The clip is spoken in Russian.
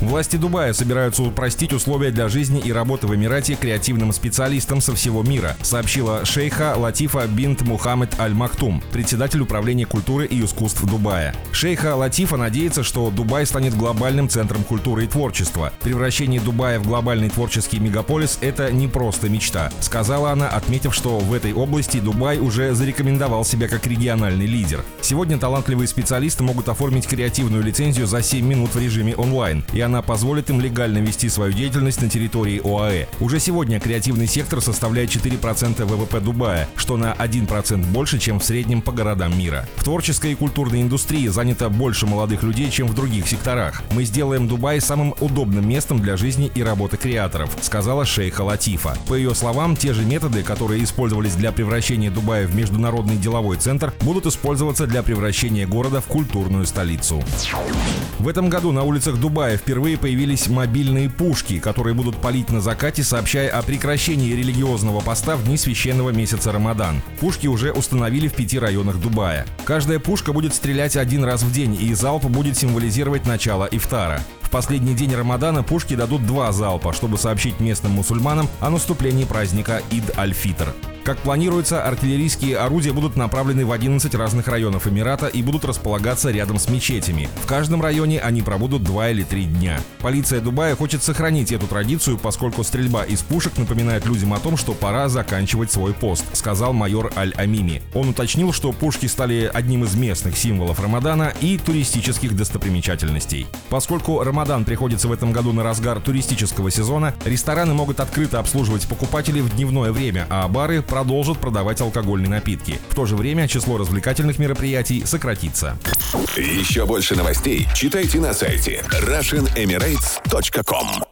Власти Дубая собираются упростить условия для жизни и работы в Эмирате креативным специалистам со всего мира, сообщила шейха Латифа бинт Мухаммед Аль-Мактум, председатель управления культуры и искусств Дубая. Шейха Латифа надеется, что Дубай станет глобальным центром культуры и творчества. Превращение Дубая в глобальный творческий мегаполис – это не просто мечта, сказала она, отметив, что в этой области Дубай уже зарекомендовал себя как региональный лидер. Сегодня талантливые специалисты могут оформить креативную лицензию за 7 минут в режиме онлайн, и она позволит им легально вести свою деятельность на территории ОАЭ. Уже сегодня креативный сектор составляет 4% ВВП Дубая, что на 1% больше, чем в среднем по городам мира. В творческой и культурной индустрии занято больше молодых людей, чем в других секторах. Мы сделаем Дубай самым удобным местом для жизни и работы креаторов, сказала шейха Латифа. По ее словам, те же методы, которые использовались для превращения Дубая в международный деловой центр, будут использоваться для превращения города в культурную столицу. В этом году на улицах Дубая впервые впервые появились мобильные пушки, которые будут палить на закате, сообщая о прекращении религиозного поста в дни священного месяца Рамадан. Пушки уже установили в пяти районах Дубая. Каждая пушка будет стрелять один раз в день, и залп будет символизировать начало ифтара. В последний день Рамадана пушки дадут два залпа, чтобы сообщить местным мусульманам о наступлении праздника Ид-Аль-Фитр. Как планируется, артиллерийские орудия будут направлены в 11 разных районов Эмирата и будут располагаться рядом с мечетями. В каждом районе они пробудут 2 или 3 дня. Полиция Дубая хочет сохранить эту традицию, поскольку стрельба из пушек напоминает людям о том, что пора заканчивать свой пост, сказал майор Аль-Амими. Он уточнил, что пушки стали одним из местных символов Рамадана и туристических достопримечательностей. Поскольку Рамадан приходится в этом году на разгар туристического сезона, рестораны могут открыто обслуживать покупателей в дневное время, а бары продолжат продавать алкогольные напитки. В то же время число развлекательных мероприятий сократится. Еще больше новостей читайте на сайте RussianEmirates.com